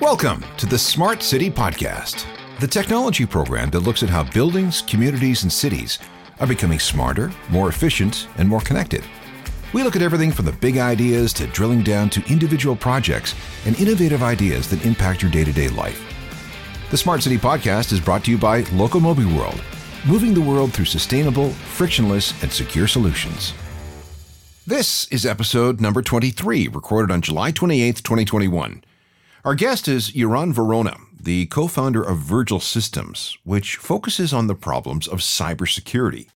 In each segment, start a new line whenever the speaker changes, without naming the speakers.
Welcome to the Smart City Podcast, the technology program that looks at how buildings, communities, and cities are becoming smarter, more efficient, and more connected. We look at everything from the big ideas to drilling down to individual projects and innovative ideas that impact your day to day life. The Smart City Podcast is brought to you by Locomobi World, moving the world through sustainable, frictionless, and secure solutions. This is episode number 23, recorded on July 28th, 2021. Our guest is Yaron Vorona, the co founder of Virgil Systems, which focuses on the problems of cybersecurity.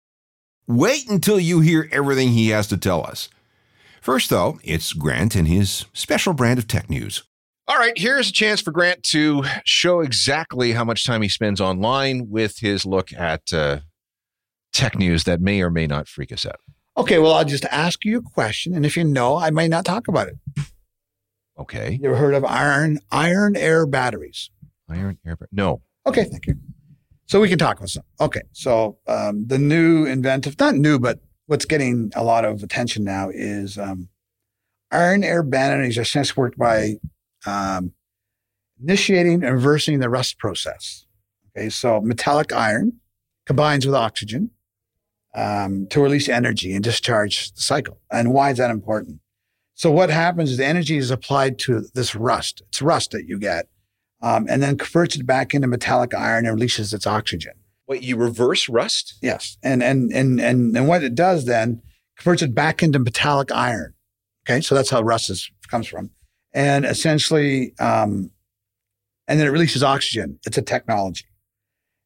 Wait until you hear everything he has to tell us. First, though, it's Grant and his special brand of tech news. All right, here's a chance for Grant to show exactly how much time he spends online with his look at uh, tech news that may or may not freak us out.
Okay, well, I'll just ask you a question, and if you know, I may not talk about it.
Okay.
You ever heard of iron iron air batteries?
Iron air. No.
Okay, thank you. So we can talk about some. Okay, so um, the new inventive, not new, but what's getting a lot of attention now is um, iron air batteries are essentially worked by um, initiating and reversing the rust process. Okay, so metallic iron combines with oxygen um, to release energy and discharge the cycle. And why is that important? So what happens is the energy is applied to this rust. It's rust that you get, um, and then converts it back into metallic iron and releases its oxygen.
Wait, you reverse rust?
Yes, and and and and and what it does then converts it back into metallic iron. Okay, so that's how rust is, comes from, and essentially, um, and then it releases oxygen. It's a technology,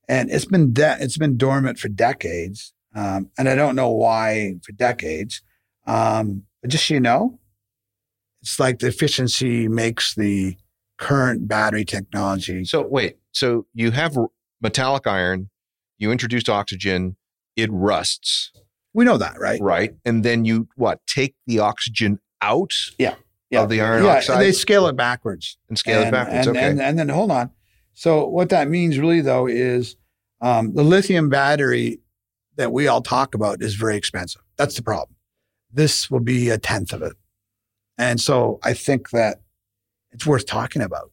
and it's been de- it's been dormant for decades, um, and I don't know why for decades. Um, but just so you know, it's like the efficiency makes the current battery technology.
So wait, so you have metallic iron, you introduced oxygen, it rusts.
We know that, right?
Right. And then you what, take the oxygen out
yeah. Yeah.
of the iron
yeah,
oxide
they scale it backwards.
and scale
and,
it backwards.
And,
okay.
and, and then hold on. So what that means really though is um, the lithium battery that we all talk about is very expensive. That's the problem. This will be a tenth of it. And so I think that it's worth talking about.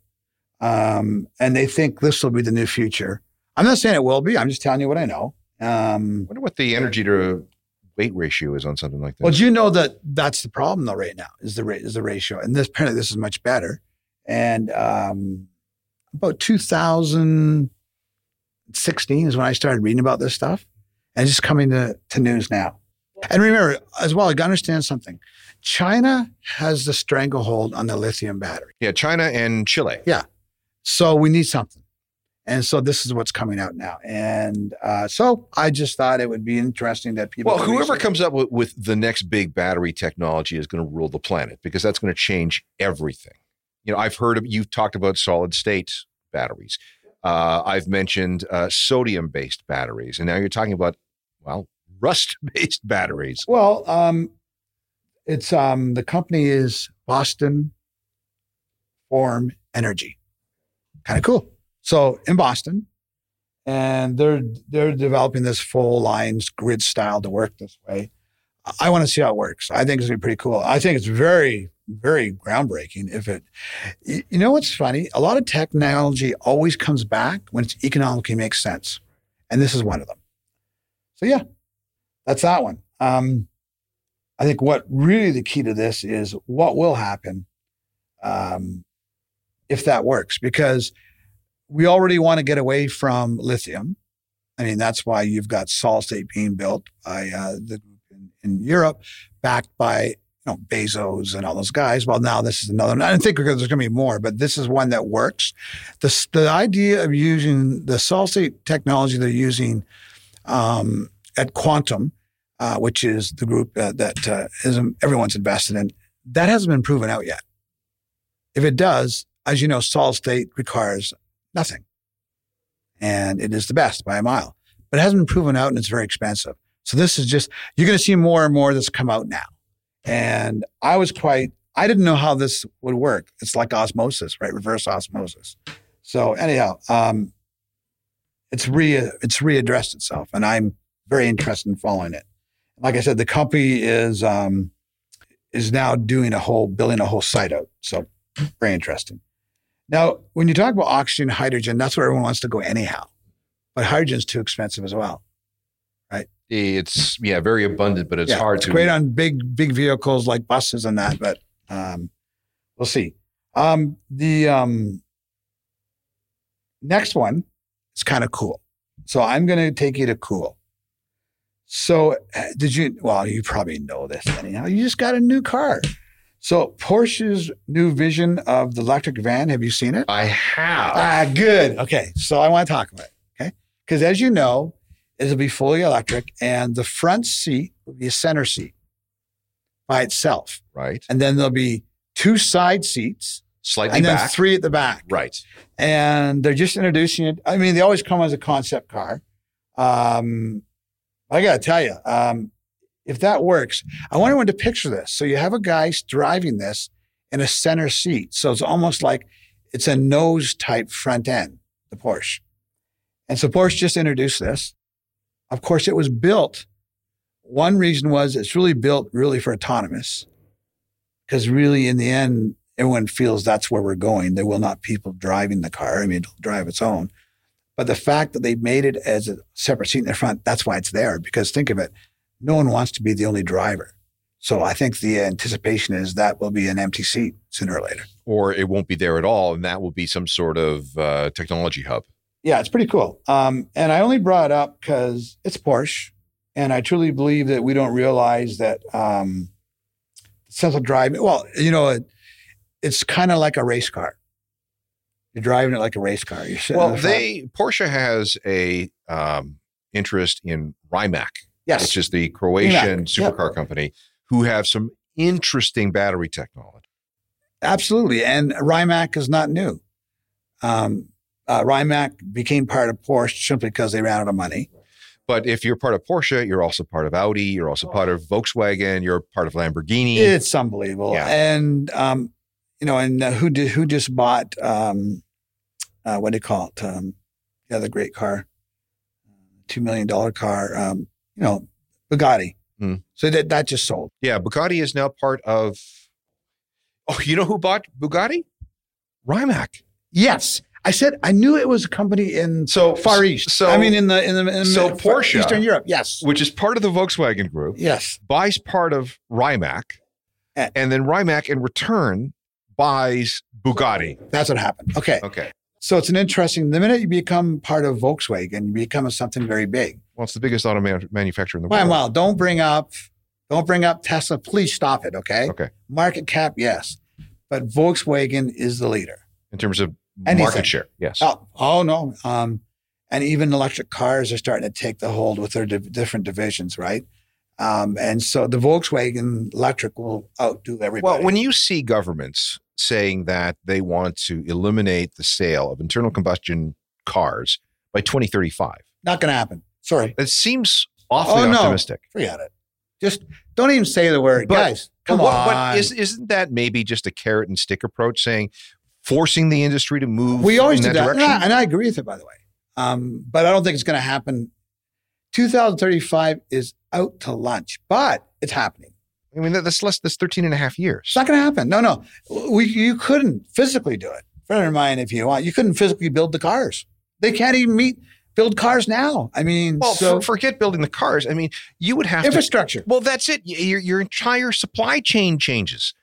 Um, and they think this will be the new future. I'm not saying it will be. I'm just telling you what I know. Um,
I wonder what the energy to weight ratio is on something like that.
well, do you know that that's the problem though right now is the rate is the ratio, and this apparently this is much better. And um, about 2016 is when I started reading about this stuff, and it's just coming to, to news now. And remember as well, you got to understand something. China has the stranglehold on the lithium battery.
yeah, China and Chile. Yeah.
So we need something. And so this is what's coming out now. And uh, so I just thought it would be interesting that people.
Well, whoever comes up with, with the next big battery technology is going to rule the planet because that's going to change everything. You know, I've heard of you've talked about solid state batteries. Uh, I've mentioned uh, sodium based batteries, and now you're talking about well, rust based batteries.
Well, um, it's um, the company is Boston Form Energy. Kind of cool. So in Boston, and they're they're developing this full lines grid style to work this way. I want to see how it works. I think it's gonna be pretty cool. I think it's very very groundbreaking. If it, you know what's funny? A lot of technology always comes back when it economically makes sense, and this is one of them. So yeah, that's that one. Um, I think what really the key to this is what will happen um, if that works, because we already want to get away from lithium. I mean, that's why you've got solid state being built by uh, the group in, in Europe, backed by you know Bezos and all those guys. Well, now this is another. one. I think there's going to be more, but this is one that works. The the idea of using the solid state technology they're using um, at Quantum, uh, which is the group uh, that uh, is, everyone's invested in, that hasn't been proven out yet. If it does, as you know, solid state requires nothing. And it is the best by a mile, but it hasn't been proven out and it's very expensive. So this is just, you're going to see more and more that's come out now. And I was quite, I didn't know how this would work. It's like osmosis, right? Reverse osmosis. So anyhow, um, it's re, it's readdressed itself and I'm very interested in following it. Like I said, the company is, um, is now doing a whole, building a whole site out. So very interesting. Now, when you talk about oxygen, hydrogen, that's where everyone wants to go anyhow. But hydrogen's too expensive as well. Right?
It's yeah, very abundant, but it's
Yeah,
hard
it's
to
great on big big vehicles like buses and that, but um, we'll see. Um, the um, next one is kind of cool. So I'm going to take you to cool. So uh, did you? Well, you probably know this anyhow. You just got a new car. So Porsche's new vision of the electric van. Have you seen it?
I have.
Ah, good. Okay. So I want to talk about it. Okay. Because as you know, it'll be fully electric and the front seat will be a center seat by itself.
right.
And then there'll be two side seats
Slightly
and then
back.
three at the back.
Right.
And they're just introducing it. I mean, they always come as a concept car. Um, I got to tell you, um, if that works, I want everyone to picture this. So you have a guy driving this in a center seat. So it's almost like it's a nose type front end, the Porsche. And so Porsche just introduced this. Of course, it was built. One reason was it's really built really for autonomous. Because really, in the end, everyone feels that's where we're going. There will not people driving the car. I mean, it'll drive its own. But the fact that they made it as a separate seat in the front, that's why it's there. Because think of it, no one wants to be the only driver. So I think the anticipation is that will be an empty seat sooner or later.
Or it won't be there at all, and that will be some sort of uh, technology hub.
Yeah, it's pretty cool. Um, and I only brought it up because it's Porsche. And I truly believe that we don't realize that um, central driving, well, you know, it, it's kind of like a race car. You're driving it like a race car. You're sitting
Well,
the
they Porsche has a um, interest in Rimac,
yes,
which is the Croatian
Rimac, yep.
supercar company, who have some interesting battery technology.
Absolutely. And Rimac is not new. Um, uh, Rimac became part of Porsche simply because they ran out of money.
But if you're part of Porsche, you're also part of Audi. You're also part of Volkswagen. You're part of Lamborghini.
It's unbelievable.
Yeah.
And, um, you know, and uh, who did, who just bought, um, uh, what do you call it? Um, the other great car, $2 million car, um, you know, Bugatti.
Hmm.
So that, that just sold.
yeah, Bugatti is now part of. Oh, you know who bought Bugatti? Rimac.
Yes. I said, I knew it was a company in
So
Far East.
So
I mean, in the, in the, in
so
the
Porsche-
Eastern Europe. Yes.
which is part of the Volkswagen Group,
Yes.
buys part of Rimac,
Eh.
and then Rimac in return buys Bugatti.
That's what happened. Okay.
Okay.
So it's an interesting. The minute you become part of Volkswagen, you become something very big.
Well, it's the biggest auto man- manufacturer in the
Well,
world.
well, don't bring up, don't bring up Tesla. Please stop it. Okay.
Okay.
Market cap, yes, but Volkswagen is the leader.
In terms of
Anything.
market share, yes.
Oh, oh no. Um, and even electric cars are starting to take the hold with their div- different divisions, right? Um, and so the Volkswagen electric will outdo everybody.
Well, when you see governments saying that they want to eliminate the sale of internal combustion cars by 2035,
not going to happen. Sorry,
that seems awfully
Oh, no.
optimistic.
forget it. Just don't even say the word,
But-
guys. Come
But what-
on.
But is, isn't that maybe just a carrot and stick approach saying, forcing the industry to move
We always
in
do
that
that, and
direction?
I, and I agree with it. By the way, um, but I don't think it's going to happen. 2035 is out to lunch, but it's happening.
I mean, that- that's less, that's 13 and a half years.
It's not going to happen. No, no, we you couldn't physically do it. Friend of mine, if you want, you couldn't physically build the cars. They can't even meet build cars now. I mean,
Well,
so
for, forget building the cars. I mean, you would have to
infrastructure.
Well, that's it. Your your entire supply chain changes.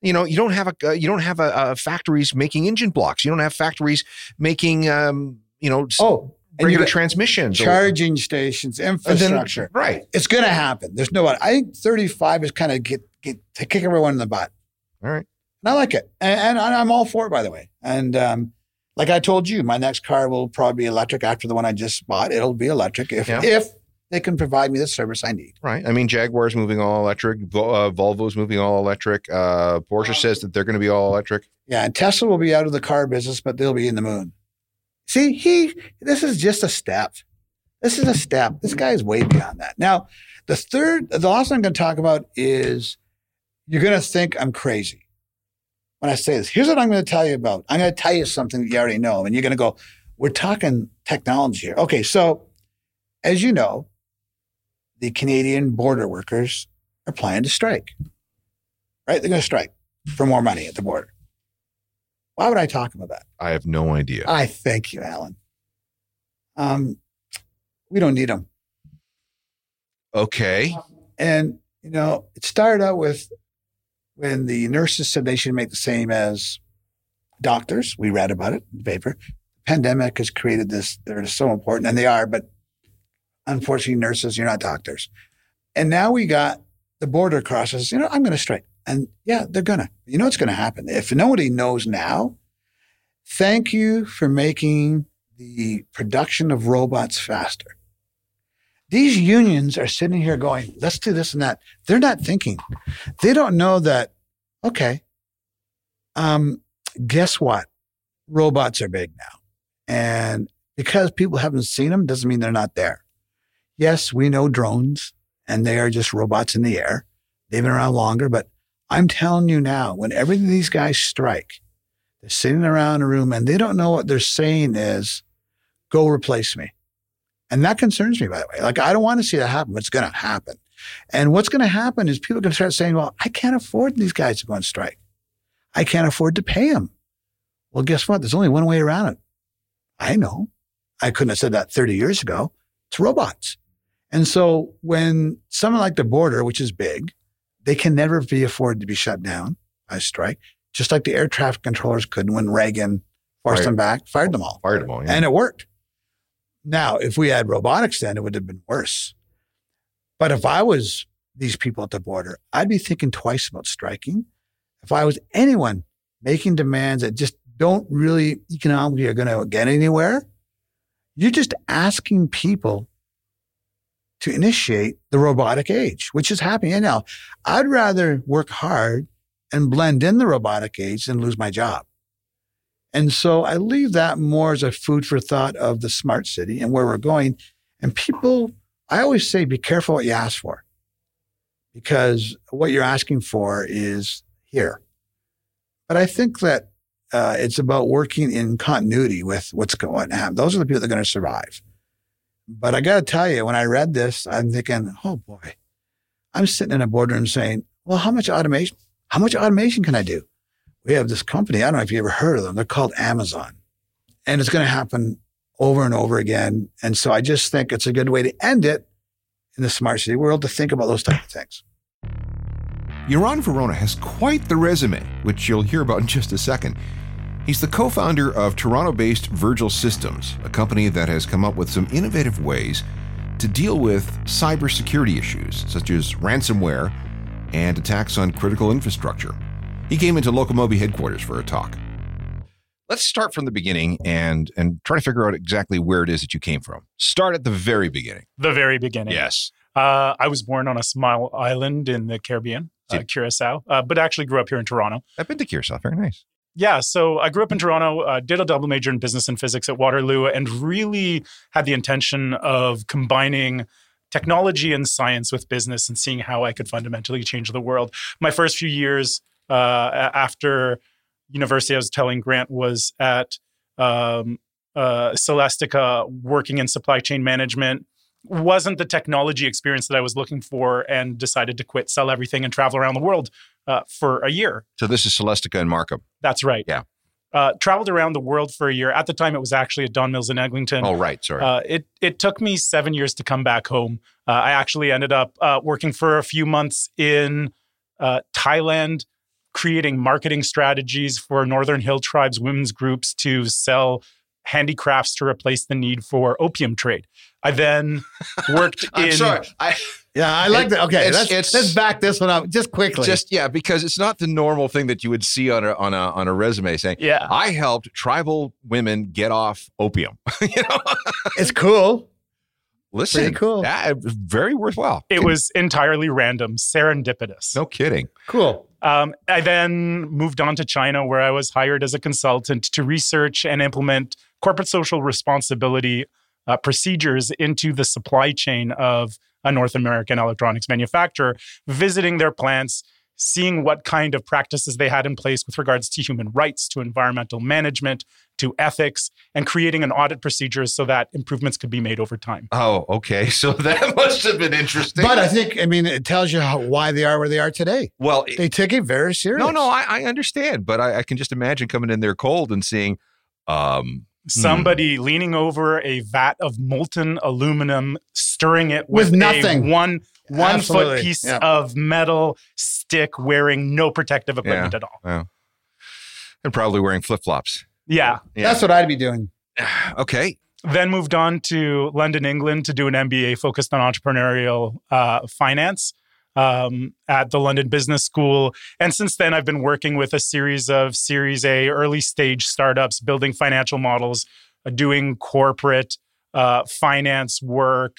You know, you don't have a uh, you don't have a, a factories making engine blocks. You don't have factories making um, you know
Oh,
regular transmissions.
charging stations,
and then-
infrastructure.
right.
it's going to happen. There's no. I think 35 is kind of get, get to kick everyone in the butt.
All right.
And I like it. And, and I'm all for it, by the way. And um, like I told you, my next car will probably be electric after the one I just bought. It'll be electric if,
Yeah.
if they can provide me the service I need.
Right. I mean, Jaguar's moving all electric. Uh, Volvo's moving all electric. Uh, Porsche says that they're going to be all electric.
Yeah. And Tesla will be out of the car business, but they'll be in the moon. See, he, this is just a step. This is a step. This guy is way beyond that. Now, the third, the last thing I'm going to talk about is you're going to think I'm crazy when I say this. Here's what I'm going to tell you about. I'm going to tell you something that you already know, and you're going to go, we're talking technology here. Okay. So, as you know, the Canadian border workers are planning to strike, right? They're going to strike for more money at the border. Why would I talk about that?
I have no idea.
I thank you, Alan. Um, we don't need them.
Okay.
And, you know, it started out with when the nurses said they should make the same as doctors. We read about it in the paper. Pandemic has created this, they're so important, and they are, but unfortunately, nurses, you're not doctors. And now we got the border crosses, you know, I'm going to strike. And yeah, they're going to. You know what's going to happen. If nobody knows now, thank you for making the production of robots faster. These unions are sitting here going, let's do this and that. They're not thinking. They don't know that, okay, um, guess what? Robots are big now. And because people haven't seen them doesn't mean they're not there. Yes, we know drones and they are just robots in the air. They've been around longer, but I'm telling you now, whenever these guys strike, they're sitting around a room and they don't know what they're saying is, go replace me. And that concerns me, by the way. Like, I don't want to see that happen, but it's going to happen. And what's going to happen is people are going to start saying, well, I can't afford these guys to go on strike. I can't afford to pay them. Well, guess what? There's only one way around it. I know. I couldn't have said that 30 years ago. It's robots. And so when someone like the border, which is big, they can never be afforded to be shut down by strike, just like the air traffic controllers couldn't when Reagan forced
Fired.
them back, fired them all.
Fired them all. Yeah.
And it worked. Now, if we had robotics then, it would have been worse. But if I was these people at the border, I'd be thinking twice about striking. If I was anyone making demands that just don't really economically are going to get anywhere, you're just asking people to initiate the robotic age, which is happening now. I'd rather work hard and blend in the robotic age than lose my job. And so I leave that more as a food for thought of the smart city and where we're going. And people, I always say, be careful what you ask for because what you're asking for is here. But I think that uh, it's about working in continuity with what's going on. Those are the people that are going to survive. But I got to tell you, when I read this, I'm thinking, oh boy, I'm sitting in a boardroom saying, well, how much automation, how much automation can I do? We have this company. I don't know if you ever heard of them. They're called Amazon and it's going to happen over and over again. And so I just think it's a good way to end it in the smart city world to think about those type of things.
Yaron Vorona has quite the resume, which you'll hear about in just a second. He's the co founder of Toronto based Virgil Systems, a company that has come up with some innovative ways to deal with cybersecurity issues, such as ransomware and attacks on critical infrastructure. He came into Locomobi headquarters for a talk.
Let's start from the beginning and and try to figure out exactly where it is that you came from. Start at the very beginning.
The very beginning.
Yes.
Uh, I was born on a small island in the Caribbean, uh, Curacao, uh, but actually grew up here in Toronto.
I've been to Curacao. Very nice.
Yeah, so I grew up in Toronto, uh, did a double major in business and physics at Waterloo, and really had the intention of combining technology and science with business and seeing how I could fundamentally change the world. My first few years uh, after university, I was telling Grant, was at um, uh, Celestica working in supply chain management. Wasn't the technology experience that I was looking for, and decided to quit, sell everything, and travel around the world uh, for a year.
So this is Celestica and Markham.
That's right.
Yeah.
Uh, traveled around the world for a year. At the time, it was actually at Don Mills in Eglinton.
Oh, right. Sorry.
Uh, it it took me seven years to come back home. Uh, I actually ended up uh, working for a few months in uh, Thailand, creating marketing strategies for Northern Hill tribes women's groups to sell handicrafts to replace the need for opium trade. I then worked in.
I
Yeah, I like
It-
that. Okay,
it's-
let's,
it's-
let's back this one up just quickly.
just yeah, because it's not the normal thing that you would see on a on a on a resume saying,
Yeah.
I helped tribal women get off opium. you know,
it's cool.
listen,
Pretty cool.
Yeah, very worthwhile.
It was entirely random, serendipitous.
no kidding.
Cool.
Um, I then moved on to China, where I was hired as a consultant to research and implement corporate social responsibility uh, procedures into the supply chain of a North American electronics manufacturer, visiting their plants, seeing what kind of practices they had in place with regards to human rights, to environmental management, to ethics, and creating an audit procedure so that improvements could be made over time.
Oh, okay. So that must have been interesting.
But I think, I mean, it tells you how, why they are where they are today.
well,
They take it very serious.
no, no, I, I understand, but I, I can just imagine coming in there cold and seeing, um,
Somebody leaning over a vat of molten aluminum, stirring it
With
with, a
nothing.
one one
Absolutely.
foot piece
Yeah.
of metal stick, wearing no protective equipment at all.
and probably wearing flip flops.
Yeah.
That's what I'd be doing.
Okay.
then moved on to London, England to do an MBA focused on entrepreneurial uh, finance um, at the London Business School. And since then, I've been working with a series of Series A early stage startups, building financial models, uh, doing corporate uh, finance work.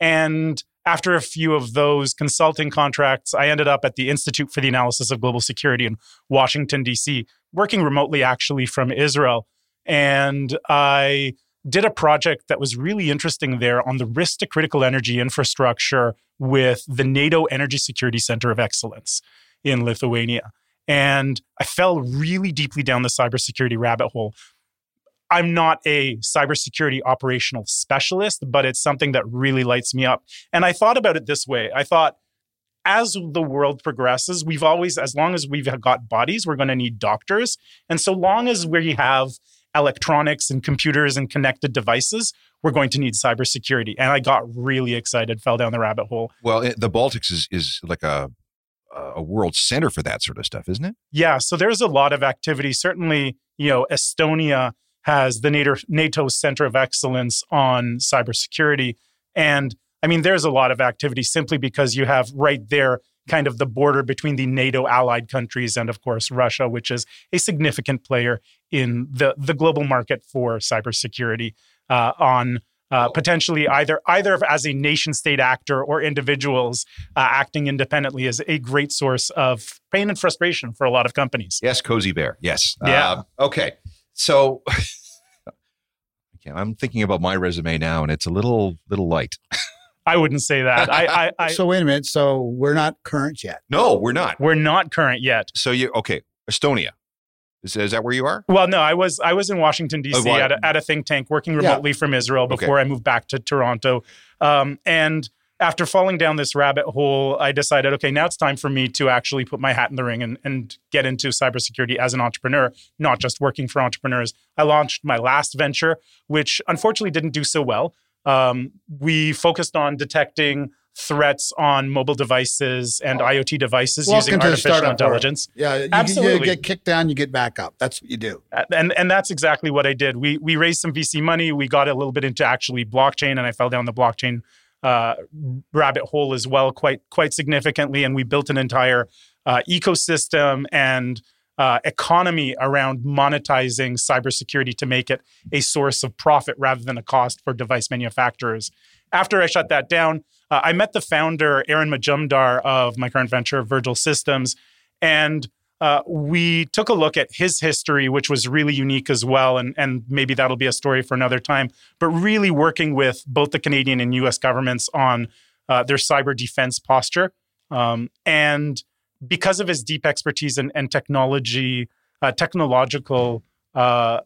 And after a few of those consulting contracts, I ended up at the Institute for the Analysis of Global Security in Washington, D.C., working remotely actually from Israel. And I did a project that was really interesting there on the risk to critical energy infrastructure with the NATO Energy Security Center of Excellence in Lithuania. And I fell really deeply down the cybersecurity rabbit hole. I'm not a cybersecurity operational specialist, but it's something that really lights me up. And I thought about it this way I thought, as the world progresses, we've always, as long as we've got bodies, we're going to need doctors. And so long as we have electronics and computers and connected devices, we're going to need cybersecurity. And I got really excited, fell down the rabbit hole.
Well, it, the Baltics is is like a a world center for that sort of stuff, isn't it?
Yeah, so there's a lot of activity. Certainly, you know, Estonia has the NATO, NATO Center of Excellence on cybersecurity. And I mean, there's a lot of activity simply because you have right there kind of the border between the NATO allied countries and, of course, Russia, which is a significant player in the, the global market for cybersecurity uh, on uh, potentially either either as a nation state actor or individuals uh, acting independently is a great source of pain and frustration for a lot of companies.
Yes, Cozy Bear. Yes.
Yeah.
Um, okay. So I'm thinking about my resume now, and it's a little little light.
I wouldn't say that. I, I, I
so wait a minute. So we're not current yet.
No, we're not.
we're not current yet.
So you okay? Estonia. Is, is that where you are?
Well, no, I was I was in Washington D.C.
Oh, why-
at, a, at a think tank working
Yeah.
remotely from Israel
Okay.
before I moved back to Toronto. Um, and after falling down this rabbit hole, I decided, okay, now it's time for me to actually put my hat in the ring and, and get into cybersecurity as an entrepreneur, not just working for entrepreneurs. I launched my last venture, which unfortunately didn't do so well. Um, we focused on detecting threats on mobile devices and IoT devices
Welcome
using artificial
world.
intelligence.
Yeah, you, you get kicked down, you get back up. That's what you do.
Uh, and and that's exactly what I did. We we raised some VC money. We got a little bit into actually blockchain, and I fell down the blockchain uh, rabbit hole as well, quite quite significantly. And we built an entire uh, ecosystem and uh, economy around monetizing cybersecurity to make it a source of profit rather than a cost for device manufacturers. After I shut that down, uh, I met the founder, Aaron Majumdar, of my current venture, Virgil Systems, and uh, we took a look at his history, which was really unique as well. And, and maybe that'll be a story for another time. But really working with both the Canadian and US governments on uh, their cyber defense posture. Um, and because of his deep expertise and, and technology, uh, technological uh,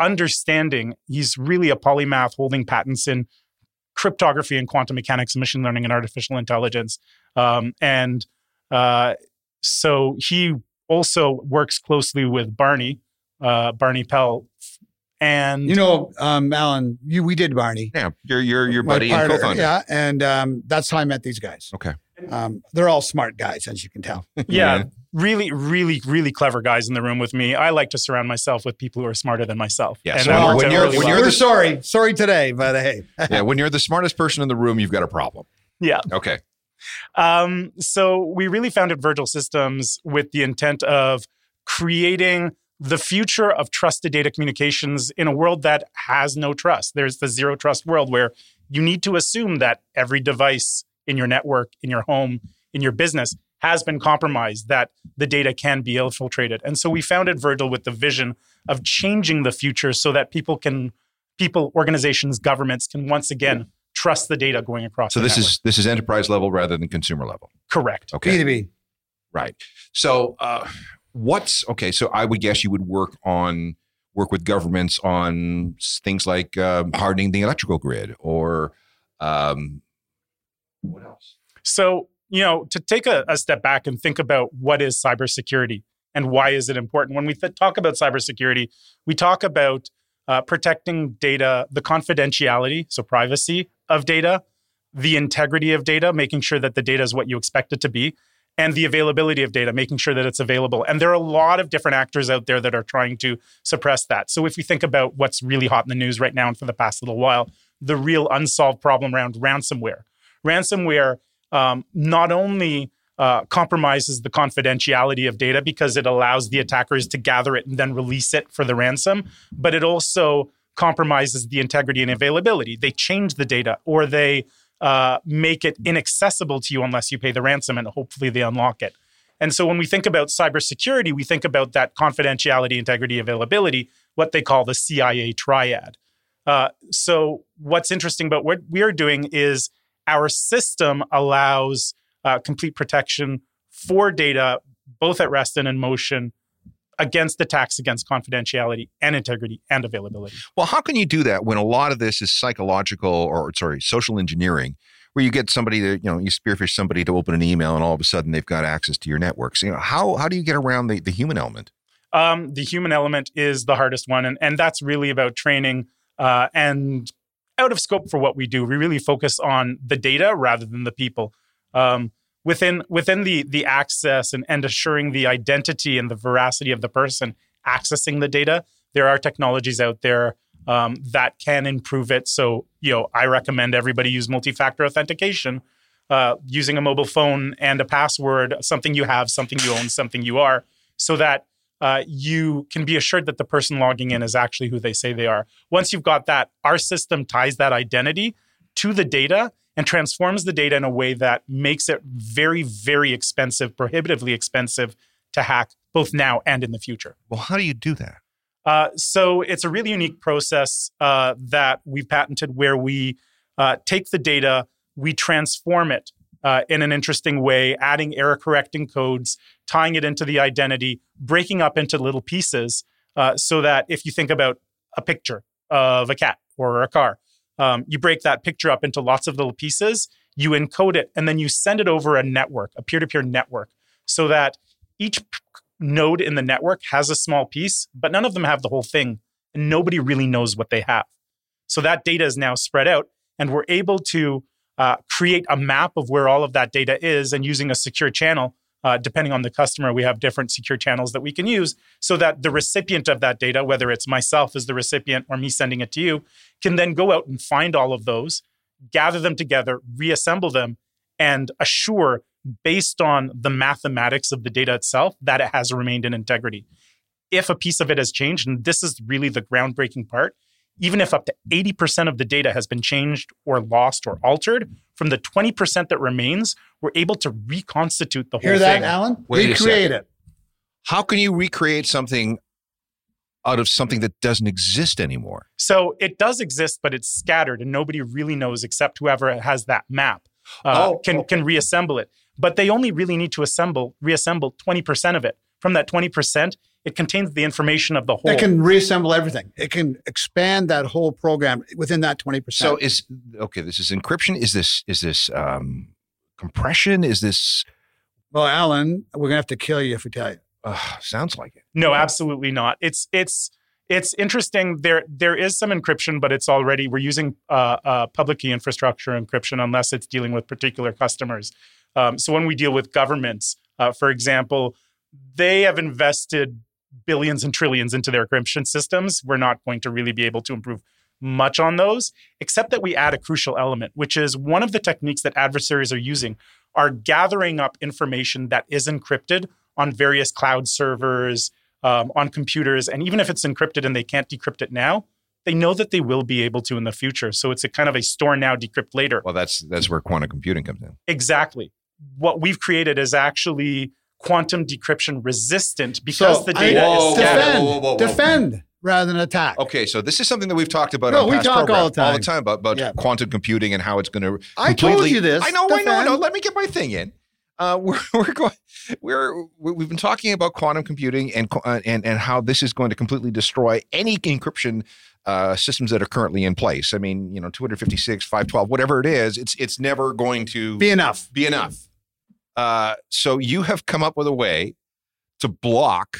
understanding, he's really a polymath holding patents in cryptography and quantum mechanics, machine learning, and artificial intelligence. Um, and uh, so he also works closely with Barney, uh, Barney Pell, and
You know, um, Alan, you we did Barney.
Yeah, your your your buddy and co-founder.
Yeah, and um, that's how I met these guys.
Okay.
Um, they're all smart guys, as you can tell.
yeah,
Yeah.
really, really, really clever guys in the room with me. I like to surround myself with people who are smarter than myself.
Yeah,
and
so
that
when you're-
really
when
well.
you're
We're
the-
sorry, sorry today, but hey,
yeah, when you're the smartest person in the room, you've got a problem.
yeah.
Okay.
Um, so we really founded Virgil Systems with the intent of creating the future of trusted data communications in a world that has no trust. There's the zero trust world where you need to assume that every device in your network, in your home, in your business has been compromised, that the data can be infiltrated. And so we founded Virgil with the vision of changing the future so that people can, people, organizations, governments can once again trust the data going across.
So
the
this
network.
is this is enterprise level rather than consumer level.
correct.
Okay.
B2B.
Right. So, uh, what's okay? So, I would guess you would work on work with governments on things like um, hardening the electrical grid or um, what else?
So, you know, to take a, a step back and think about what is cybersecurity and why is it important. When we th- talk about cybersecurity, we talk about uh, protecting data, the confidentiality, so privacy of data, the integrity of data, making sure that the data is what you expect it to be, and the availability of data, making sure that it's available. And there are a lot of different actors out there that are trying to suppress that. So if we think about what's really hot in the news right now and for the past little while, the real unsolved problem around ransomware. Ransomware um, not only uh, compromises the confidentiality of data because it allows the attackers to gather it and then release it for the ransom, but it also compromises the integrity and availability. They change the data or they uh, make it inaccessible to you unless you pay the ransom, and hopefully they unlock it. And so when we think about cybersecurity, we think about that confidentiality, integrity, availability, what they call the CIA triad. Uh, so what's interesting about what we are doing is our system allows uh, complete protection for data, both at rest and in motion, against attacks against confidentiality and integrity and availability.
Well, how can you do that when a lot of this is psychological or sorry, social engineering, where you get somebody to, you know, you spearphish somebody to open an email and all of a sudden they've got access to your networks. You know, how how do you get around the, the human element?
Um, the human element is the hardest one, and, and that's really about training uh, and out of scope for what we do. We really focus on the data rather than the people. Um, within within the the access and, and assuring the identity and the veracity of the person accessing the data, there are technologies out there um, that can improve it. So, you know, I recommend everybody use multi-factor authentication. Uh, using a mobile phone and a password, something you have, something you own, something you are, so that uh, you can be assured that the person logging in is actually who they say they are. Once you've got that, our system ties that identity to the data and transforms the data in a way that makes it very, very expensive, prohibitively expensive to hack both now and in the future.
Well, how do you do that?
Uh, so it's a really unique process uh, that we've patented where we uh, take the data, we transform it uh, in an interesting way, adding error correcting codes, tying it into the identity, breaking up into little pieces uh, so that if you think about a picture of a cat or a car, um, you break that picture up into lots of little pieces, you encode it, and then you send it over a network, a peer to peer network, so that each node in the network has a small piece, but none of them have the whole thing. And nobody really knows what they have. So that data is now spread out, and we're able to uh, create a map of where all of that data is and using a secure channel. Uh, depending on the customer, we have different secure channels that we can use so that the recipient of that data, whether it's myself as the recipient or me sending it to you, can then go out and find all of those, gather them together, reassemble them, and assure, based on the mathematics of the data itself, that it has remained in integrity. If a piece of it has changed, and this is really the groundbreaking part, even if up to 80% of the data has been changed or lost or altered, from the 20% that remains, we're able to reconstitute the whole thing.
Hear that,
thing.
Alan?
Wait
Recreate it.
How can you recreate something out of something that doesn't exist anymore?
So it does exist, but it's scattered, and nobody really knows except whoever has that map uh,
Oh,
can
okay.
can reassemble it. But they only really need to assemble reassemble 20% of it. From that 20%, it contains the information of the whole.
It can reassemble everything. It can expand that whole program within that 20%.
So is okay. This is encryption. Is this is this um, compression? Is this
well, Alan, we're going to have to kill you if we tell you.
uh, sounds like it?
No, absolutely not. It's it's it's interesting. There there is some encryption, but it's already we're using uh, uh, public key infrastructure encryption unless it's dealing with particular customers. Um, so when we deal with governments, uh, for example, they have invested billions and trillions into their encryption systems. We're not going to really be able to improve much on those, except that we add a crucial element, which is one of the techniques that adversaries are using are gathering up information that is encrypted on various cloud servers, um, on computers. And even if it's encrypted and they can't decrypt it now, they know that they will be able to in the future. So it's a kind of a store now, decrypt later.
Well, that's that's where quantum computing comes in.
Exactly. What we've created is actually quantum decryption resistant because
So
the
I-
data
Whoa,
is
defend,
whoa, whoa, whoa, whoa.
defend rather than attack.
Okay, so this is something that we've talked about
No,
on
we
past
talk all the time.
all the time about, about
Yeah.
quantum computing and how it's going to.
I told you this.
I know, I know, I know.
Defend.
Let me get my thing in. uh, we're we're going we're we've been talking about quantum computing and uh, and and how this is going to completely destroy any encryption uh, systems that are currently in place. I mean, you know, 256, 512, whatever it is, it's it's never going to
Be enough.
be enough. Uh, so you have come up with a way to block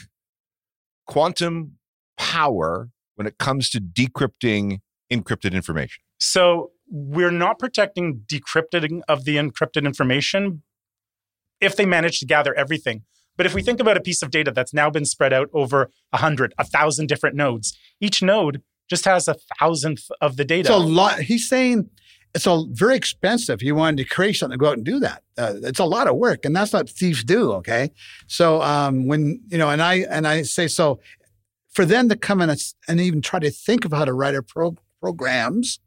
quantum power when it comes to decrypting encrypted information.
So we're not protecting decrypting of the encrypted information if they manage to gather everything. But if we think about a piece of data that's now been spread out over a hundred, a thousand different nodes, each node just has a thousandth of the data.
It's a lot. He's saying it's a very expensive. You wanted to create something to go out and do that. Uh, it's a lot of work, and that's what thieves do. Okay, so um, when you know, and I and I say so, for them to come in and, and even try to think of how to write a pro- programs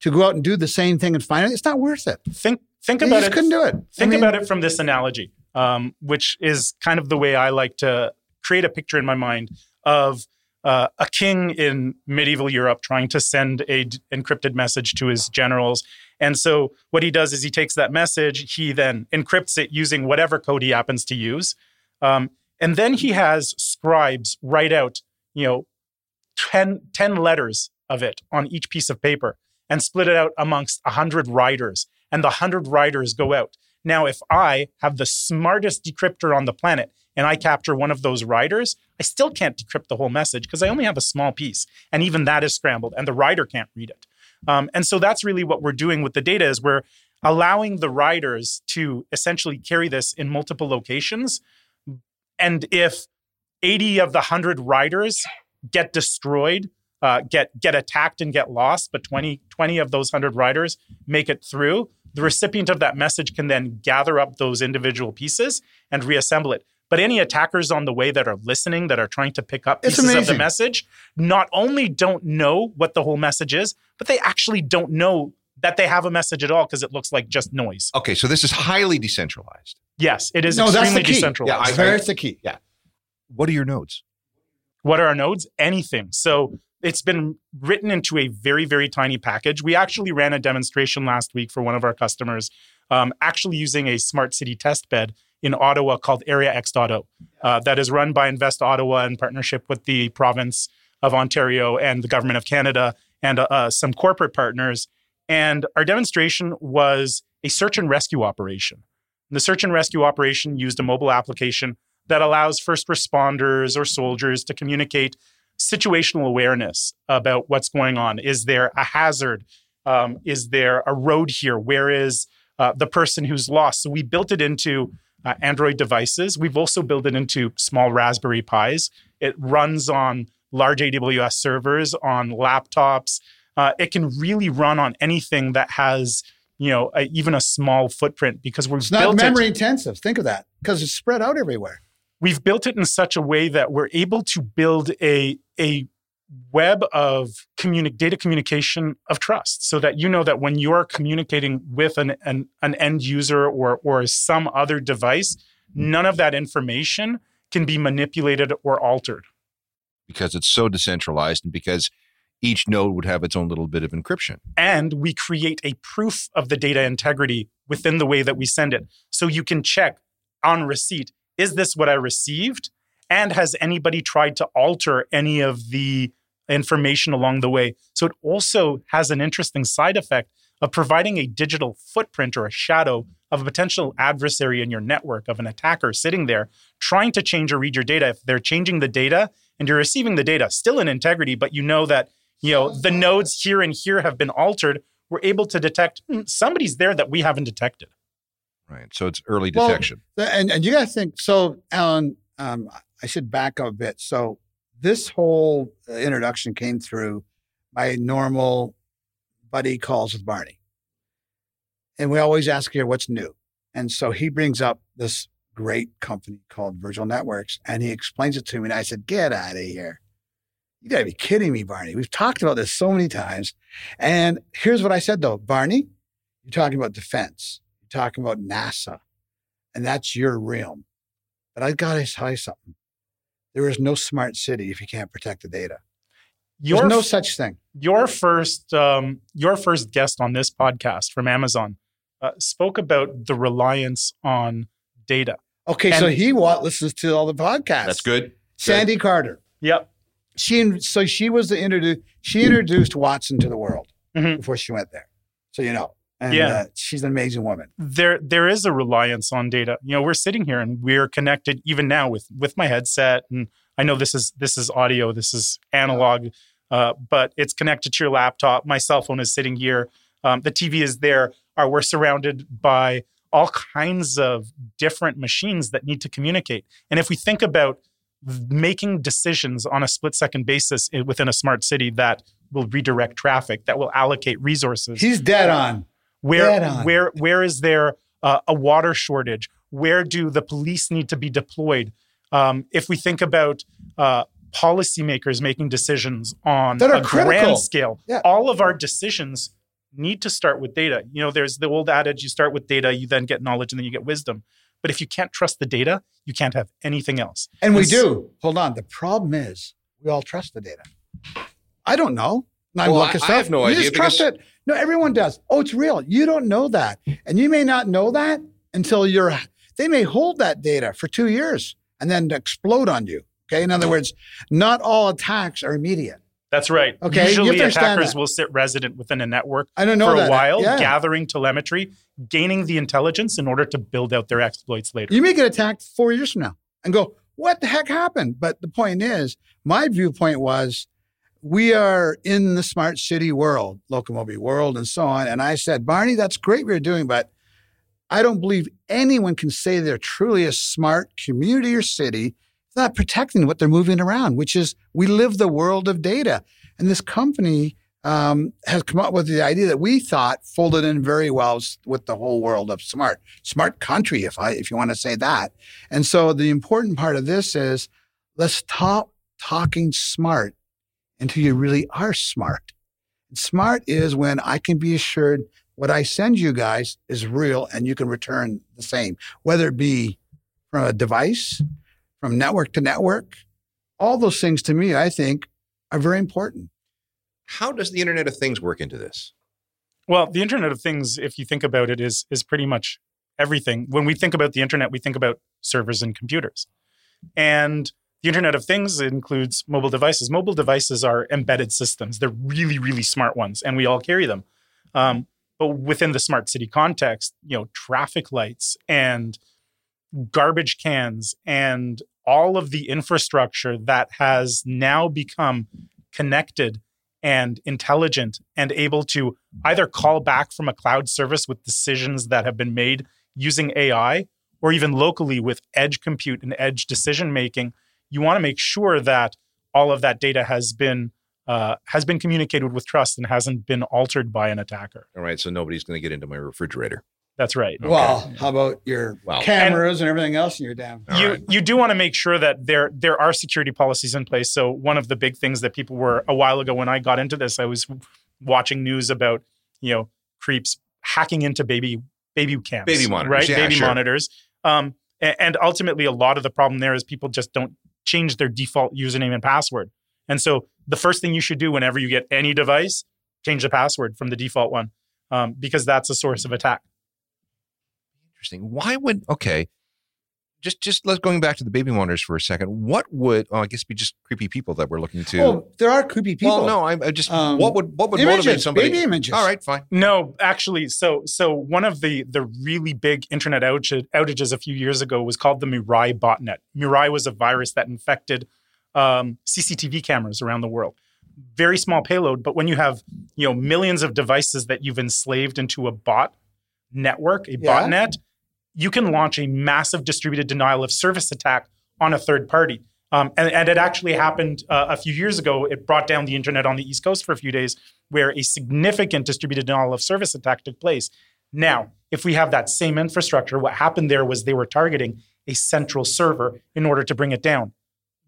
to go out and do the same thing and find it, it's not worth it.
think think
They
about
just
it.
couldn't do it. I
Think
mean,
about it from this analogy, um, which is kind of the way I like to create a picture in my mind of uh, a king in medieval Europe trying to send a d- encrypted message to his generals. And so what he does is he takes that message, he then encrypts it using whatever code he happens to use, um, and then he has scribes write out, you know, 10, 10 letters of it on each piece of paper and split it out amongst 100 writers. And the 100 writers go out. Now, if I have the smartest decryptor on the planet and I capture one of those writers, I still can't decrypt the whole message because I only have a small piece. And even that is scrambled and the writer can't read it. Um, and so that's really what we're doing with the data is we're allowing the writers to essentially carry this in multiple locations. And if 80 of the 100 writers get destroyed, uh, get get attacked and get lost, but 20, 20 of those 100 writers make it through, the recipient of that message can then gather up those individual pieces and reassemble it. But any attackers on the way that are listening, that are trying to pick up pieces of the message, not only don't know what the whole message is, but they actually don't know that they have a message at all because it looks like just noise.
Okay, so this is highly decentralized.
Yes, it is
No, that's the key.
decentralized.
Yeah, I-
There's the key. Yeah.
What are your nodes?
What are our nodes? Anything. So it's been written into a very, very tiny package. We actually ran a demonstration last week for one of our customers, um, actually using a smart city test bed in Ottawa called Area X.O, uh, that is run by Invest Ottawa in partnership with the province of Ontario and the government of Canada and uh, some corporate partners. And our demonstration was a search and rescue operation. The search and rescue operation used a mobile application that allows first responders or soldiers to communicate situational awareness about what's going on. Is there a hazard? Um, is there a road here? Where is uh, the person who's lost? So we built it into uh, Android devices. We've also built it into small Raspberry Pis. It runs on large AWS servers, on laptops. Uh, it can really run on anything that has, you know, a, even a small footprint because we're
It's not memory
it.
intensive. Think of that because it's spread out everywhere.
We've built it in such a way that we're able to build a a web of communi- data communication of trust so that you know that when you're communicating with an, an, an end user or, or some other device, none of that information can be manipulated or altered.
Because it's so decentralized and because each node would have its own little bit of encryption.
And we create a proof of the data integrity within the way that we send it. So you can check on receipt is this what I received? And has anybody tried to alter any of the information along the way? So it also has an interesting side effect of providing a digital footprint or a shadow of a potential adversary in your network, of an attacker sitting there trying to change or read your data. If they're changing the data and you're receiving the data still in integrity, but you know that you know the nodes here and here have been altered, we're able to detect hmm, somebody's there that we haven't detected.
Right. So it's early
Well,
detection.
The- And and you got to think. So, Alan, um, I should back up a bit. So, this whole uh, introduction came through my normal buddy calls with Barney, and we always ask here what's new. And so he brings up this great company called Virtual Networks, and he explains it to me. And I said, "Get out of here! You got to be kidding me, Barney. We've talked about this so many times." And here's what I said though, Barney, you're talking about defense. You're talking about NASA and that's your realm. But I gotta tell you something. There is no smart city if you can't protect the data. There's no such thing.
your first um, your first guest on this podcast from Amazon uh, spoke about the reliance on data.
Okay, so he wa- listens to all the podcasts.
That's good.
Sandy Carter.
Yep.
She so she was the introduce. She introduced Watson to the world
Mhm.
before she went there. So you know, and
Yeah.
uh, she's an amazing woman.
there there is a reliance on data. You know, we're sitting here and we're connected even now with with my headset, and I know this is this is audio, this is analog, uh, but it's connected to your laptop. My cell phone is sitting here. Um, the TV is there. Are we're surrounded by all kinds of different machines that need to communicate. And if we think about making decisions on a split second basis within a smart city that will redirect traffic, that will allocate resources,
He's dead on.
Where where where is there uh, a water shortage? Where do the police need to be deployed? Um, if we think about uh, policymakers making decisions on
That are
a
critical.
grand scale,
Yeah.
all of our decisions need to start with data. You know, there's the old adage: you start with data, you then get knowledge, and then you get wisdom. But if you can't trust the data, you can't have anything else.
And we
s-
do. Hold on. The problem is we all trust the data. I don't know. I
Well,
look
I- I have no
you
idea
just trust it. No, everyone does. Oh, it's real. You don't know that. And you may not know that until you're they may hold that data for two years and then explode on you. Okay. In other words, not all attacks are immediate.
That's right.
Okay,
Usually, attackers will sit resident within a network
I don't know
for
that.
a while,
Yeah.
gathering telemetry, gaining the intelligence in order to build out their exploits later.
You may get attacked four years from now and go, what the heck happened? But the point is, my viewpoint was we are in the smart city world, Locomobi world, and so on. And I said, Barney, that's great what you're doing, but I don't believe anyone can say they're truly a smart community or city not protecting what they're moving around, which is we live the world of data. And this company um, has come up with the idea that we thought folded in very well with the whole world of smart, smart country, if I if you want to say that. And so the important part of this is let's stop talking smart until you really are smart. Smart is when I can be assured what I send you guys is real and you can return the same, whether it be from a device, from network to network. All those things to me, I think, are very important.
How does the Internet of Things work into this?
Well, the Internet of Things, if you think about it, is is pretty much everything. When we think about the internet, we think about servers and computers. And the Internet of Things includes mobile devices. Mobile devices are embedded systems. They're really, really smart ones, and we all carry them. Um, but within the smart city context, you know, traffic lights and garbage cans and all of the infrastructure that has now become connected and intelligent and able to either call back from a cloud service with decisions that have been made using AI or even locally with edge compute and edge decision making, you want to make sure that all of that data has been uh, has been communicated with trust and hasn't been altered by an attacker.
All right, so nobody's going to get into my refrigerator.
That's right.
Well, how about your
Wow.
cameras and, everything else in your damn?
You
right.
you do want to make sure that there there are security policies in place. So one of the big things that people were a while ago when I got into this, I was watching news about you know creeps hacking into baby baby cams,
Baby monitors,
right?
yeah,
baby
sure.
monitors. Um, a- and ultimately, a lot of the problem there is people just don't change their default username and password. And so the first thing you should do whenever you get any device, change the password from the default one, um, because that's a source of attack.
Interesting. Why would okay? Just just let's going back to the baby monitors for a second. What would oh, I guess be just creepy people that we're looking to?
Oh, there are creepy people.
well, no, I, I just
Um,
what would what would motivate
images,
somebody?
baby images.
All right, fine.
No, actually, so so one of the the really big internet outage, outages a few years ago was called the Mirai botnet. Mirai was a virus that infected um, CCTV cameras around the world. Very small payload, but when you have you know millions of devices that you've enslaved into a bot network, a
Yeah.
botnet, you can launch a massive distributed denial of service attack on a third party. Um, and, and it actually happened uh, a few years ago. It brought down the internet on the East Coast for a few days, where a significant distributed denial of service attack took place. Now, if we have that same infrastructure, what happened there was they were targeting a central server in order to bring it down.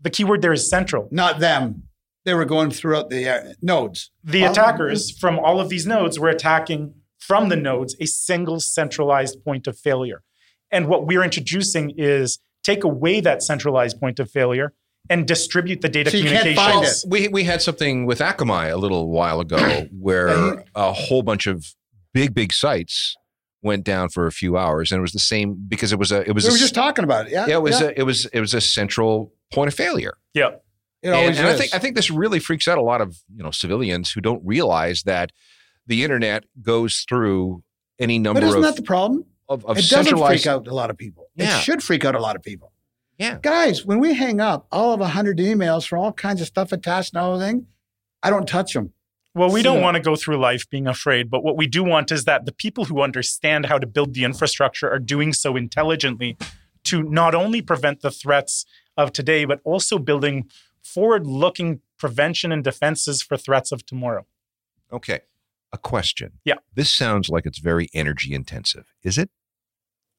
The keyword there is central.
not them. They were going throughout the uh, nodes.
The attackers from all of these nodes were attacking from the nodes a single centralized point of failure. And what we're introducing is take away that centralized point of failure and distribute the data
So you
communications.
find
Well,
it.
we we had something with Akamai a little while ago where a whole bunch of big big sites went down for a few hours, and it was the same because it was a it was
we
a,
were just talking about it. Yeah.
yeah it was
yeah.
a, it was it was a central point of failure.
Yeah.
it
and,
always
and I
is.
think I think this really freaks out a lot of you know civilians who don't realize that the internet goes through any number
but isn't
of,
that the problem?
Of, of
it doesn't
centralized.
freak out a lot of people.
Yeah.
It should freak out a lot of people.
Yeah.
Guys, when we hang up, all of a hundred emails for all kinds of stuff attached and everything, I don't touch them.
Well, we don't want to go through life being afraid, but what we do want is that the people who understand how to build the infrastructure are doing so intelligently to not only prevent the threats of today, but also building forward looking prevention and defenses for threats of tomorrow.
Okay, a question.
Yeah.
this sounds like it's very energy intensive. Is it?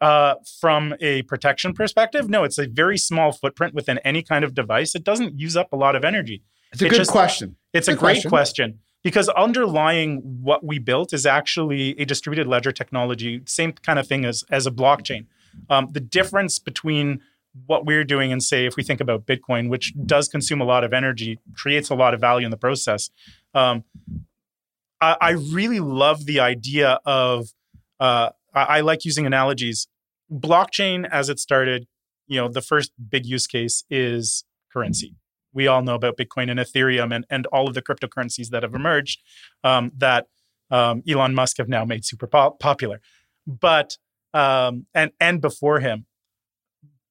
Uh, from a protection perspective, no, it's a very small footprint within any kind of device. It doesn't use up a lot of energy.
It's a
It
good
just-
question.
It's a great
question.
question. because underlying what we built is actually a distributed ledger technology, same kind of thing as, as a blockchain. Um, the difference between what we're doing and say if we think about Bitcoin, which does consume a lot of energy, creates a lot of value in the process. Um, I, I really love the idea of uh, I, I like using analogies. Blockchain, as it started, you know, the first big use case is currency. We all know about Bitcoin and Ethereum and, and all of the cryptocurrencies that have emerged um, that um, Elon Musk have now made super pop- popular. But um, and and before him,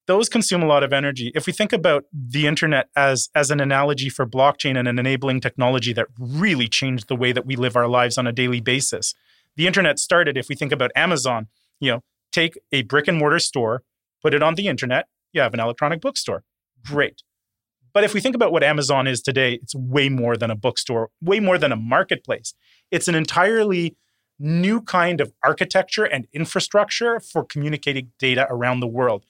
those consume a lot of energy. If we think about the internet as as an analogy for blockchain and an enabling technology that really changed the way that we live our lives on a daily basis, the internet started. If we think about Amazon, you know, take a brick and mortar store, put it on the internet, you have an electronic bookstore. Great. But if we think about what Amazon is today, it's way more than a bookstore, way more than a marketplace. It's an entirely new kind of architecture and infrastructure for communicating data around the world.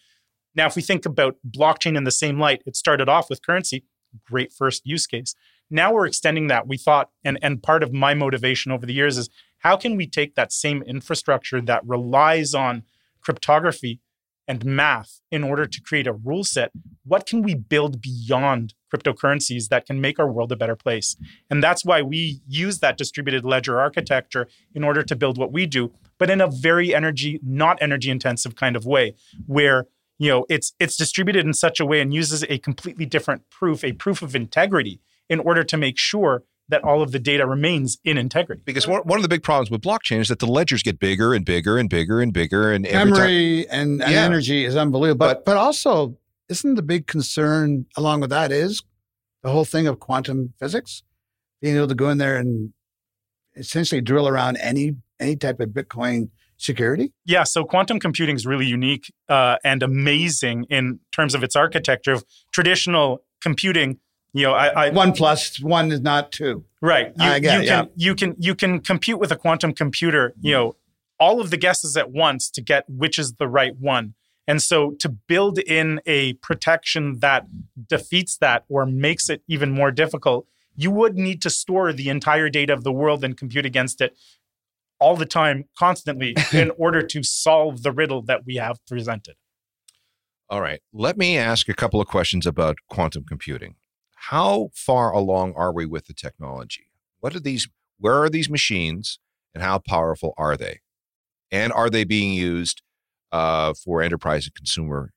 Now, if we think about blockchain in the same light, it started off with currency, great first use case. Now we're extending that. We thought, and, and part of my motivation over the years is how can we take that same infrastructure that relies on cryptography and math in order to create a rule set? What can we build beyond cryptocurrencies that can make our world a better place? And that's why we use that distributed ledger architecture in order to build what we do, but in a very energy, not energy intensive kind of way, where you know it's it's distributed in such a way and uses a completely different proof, a proof of integrity, in order to make sure that all of the data remains in integrity.
Because one, one of the big problems with blockchain is that the ledgers get bigger and bigger and bigger and bigger, and every time,
Memory and, and
Yeah.
energy is unbelievable. But,
But-
but also, isn't the big concern along with that is the whole thing of quantum physics, being able to go in there and essentially drill around any any type of Bitcoin security.
Yeah, so quantum computing is really unique uh, and amazing in terms of its architecture. Of traditional computing, you know, I, I
One plus one is not two.
right. You,
I get
you
it,
can you can you can compute with a quantum computer. You know, all of the guesses at once to get which is the right one. And so to build in a protection that defeats that or makes it even more difficult, you would need to store the entire data of the world and compute against it all the time, constantly, in order to solve the riddle that we have presented.
All right. Let me ask a couple of questions about quantum computing. How far along are we with the technology? What are these? Where are these machines, and how powerful are they? And are they being used uh, for enterprise and consumer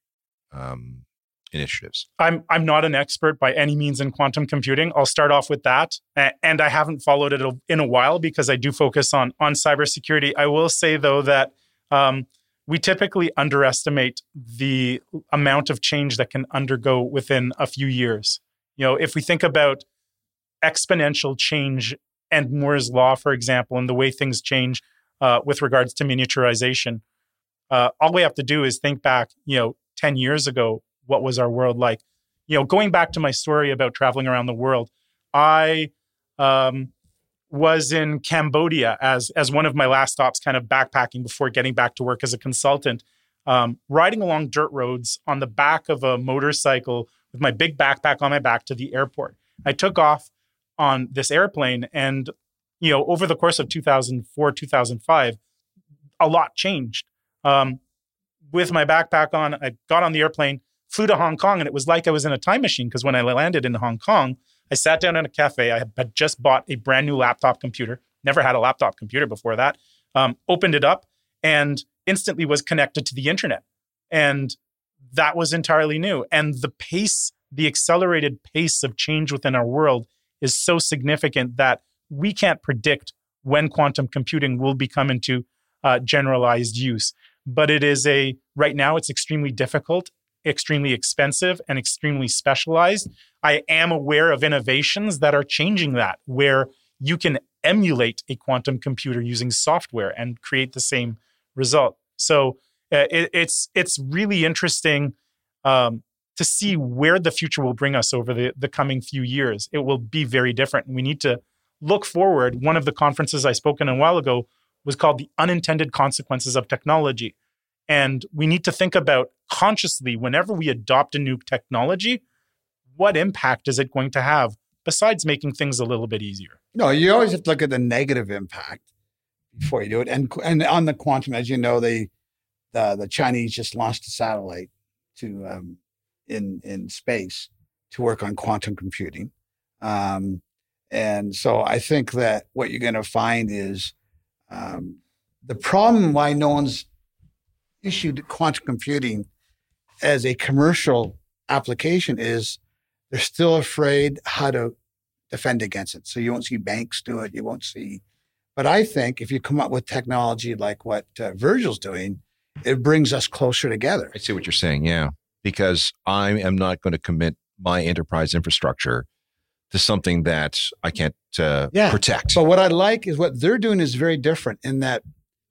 um, initiatives?
I'm I'm not an expert by any means in quantum computing. I'll start off with that, and I haven't followed it in a while because I do focus on on cybersecurity. I will say though that um, we typically underestimate the amount of change that can undergo within a few years. You know, if we think about exponential change and Moore's law, for example, and the way things change uh, with regards to miniaturization, uh, all we have to do is think back, you know, 10 years ago, what was our world like? You know, going back to my story about traveling around the world, I um, was in Cambodia as as one of my last stops, kind of backpacking before getting back to work as a consultant, um, riding along dirt roads on the back of a motorcycle with my big backpack on my back to the airport. I took off on this airplane, and you know, over the course of 2004, 2005, a lot changed. Um, with my backpack on, I got on the airplane, flew to Hong Kong, and it was like I was in a time machine because when I landed in Hong Kong, I sat down in a cafe. I had just bought a brand new laptop computer, never had a laptop computer before that. Um, opened it up, and instantly was connected to the internet. And that was entirely new. And the pace, the accelerated pace of change within our world is so significant that we can't predict when quantum computing will become into uh, generalized use. But it is a, right now, it's extremely difficult, extremely expensive, and extremely specialized. I am aware of innovations that are changing that, where you can emulate a quantum computer using software and create the same result. So it, it's it's really interesting um, to see where the future will bring us over the, the coming few years. It will be very different. We need to look forward. One of the conferences I spoke in a while ago was called The Unintended Consequences of Technology. And we need to think about consciously whenever we adopt a new technology, what impact is it going to have besides making things a little bit easier?
No, you always have to look at the negative impact before you do it. And and on the quantum, as you know, they the the Chinese just launched a satellite to um, in in space to work on quantum computing. Um, and so I think that what you're going to find is um, the problem why no one's issued quantum computing as a commercial application is they're still afraid how to defend against it. So you won't see banks do it. You won't see. But I think if you come up with technology like what uh, Virgil's doing, it brings us closer together.
I see what you're saying. Yeah. Because I am not going to commit my enterprise infrastructure to something that I can't uh,
Yeah.
protect.
But what I like is what they're doing is very different in that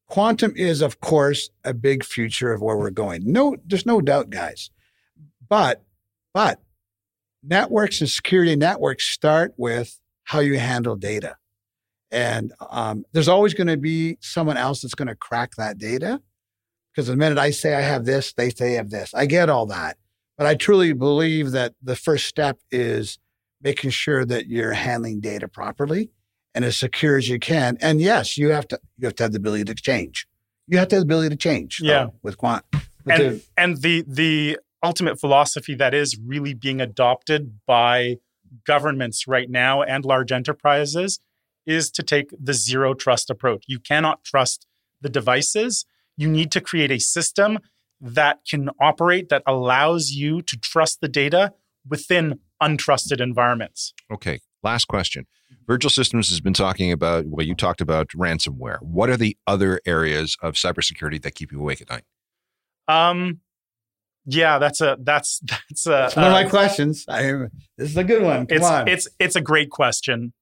quantum is, of course, a big future of where we're going. No, there's no doubt, guys. But, but networks and security networks start with how you handle data. And um, there's always going to be someone else that's going to crack that data. Because the minute I say I have this, they say I have this. I get all that. But I truly believe that the first step is making sure that you're handling data properly and as secure as you can. And yes, you have to you have to have the ability to change. You have to have the ability to change.
Yeah.
with quant. with
and
the-
and the the ultimate philosophy that is really being adopted by governments right now and large enterprises is to take the zero trust approach. You cannot trust the devices. You need to create a system that can operate that allows you to trust the data within untrusted environments.
Okay. Last question. Virgil Systems has been talking about, well, you talked about ransomware. What are the other areas of cybersecurity that keep you awake at night?
Um yeah, that's a that's that's a
That's one of my
uh,
questions. I, this is a good one. Come
it's
on.
it's it's a great question.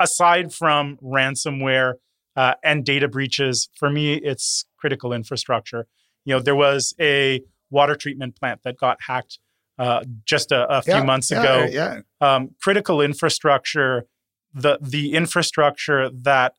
Aside from ransomware uh, and data breaches, for me, it's critical infrastructure. You know, there was a water treatment plant that got hacked uh, just a, a few
Yeah,
months
yeah,
ago.
Yeah.
Um, critical infrastructure, the the infrastructure that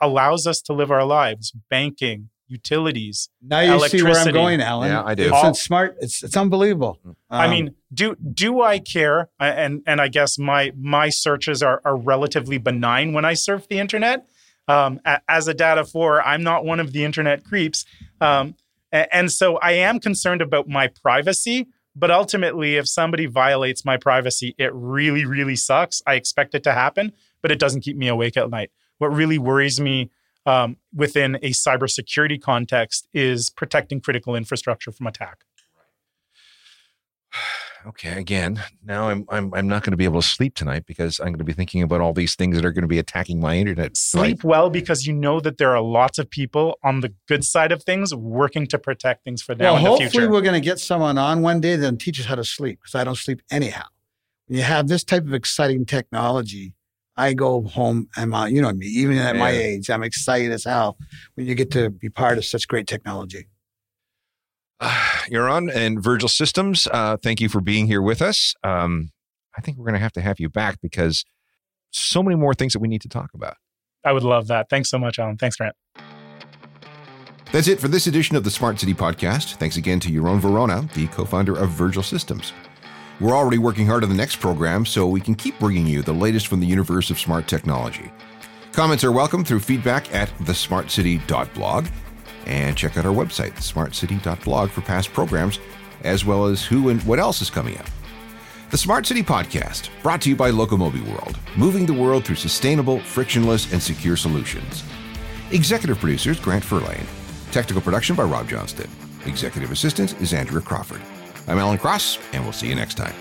allows us to live our lives, banking, utilities.
Now you see where I'm going, Alan.
Yeah, I do.
It's,
All-
it's smart. It's it's unbelievable.
I
Um,
mean, do do I care? And and I guess my my searches are are relatively benign when I surf the internet. Um, a- as a data for I'm not one of the internet creeps, um, a- and so I am concerned about my privacy. But ultimately, if somebody violates my privacy, it really really sucks. I expect it to happen, but it doesn't keep me awake at night. What really worries me um, within a cybersecurity context is protecting critical infrastructure from attack.
Okay, again, now I'm I'm I'm not going to be able to sleep tonight because I'm going to be thinking about all these things that are going to be attacking my internet.
sleep well because you know that there are lots of people on the good side of things working to protect things for now
well,
in the
hopefully
future.
we're going to get someone on one day that teaches how to sleep because I don't sleep anyhow. When you have this type of exciting technology, I go home. I'm on, you know me, even at my age, I'm excited as hell when you get to be part of such great technology.
Yaron and Virgil Systems. Uh, thank you for being here with us. Um, I think we're going to have to have you back because so many more things that we need to talk about.
I would love that. Thanks so much, Alan. Thanks, Grant.
That's it for this edition of the Smart City Podcast. Thanks again to Yaron Vorona, the co founder of Virgil Systems. We're already working hard on the next program so we can keep bringing you the latest from the universe of smart technology. Comments are welcome through feedback at thesmartcity.blog and check out our website, thesmartcity.blog, for past programs as well as who and what else is coming up. The Smart City Podcast, brought to you by Locomobi World, moving the world through sustainable, frictionless, and secure solutions. Executive producers Grant Furlane,
Technical production by Rob Johnston. Executive assistant is Andrea Crawford. I'm Alan Cross, and we'll see you next time.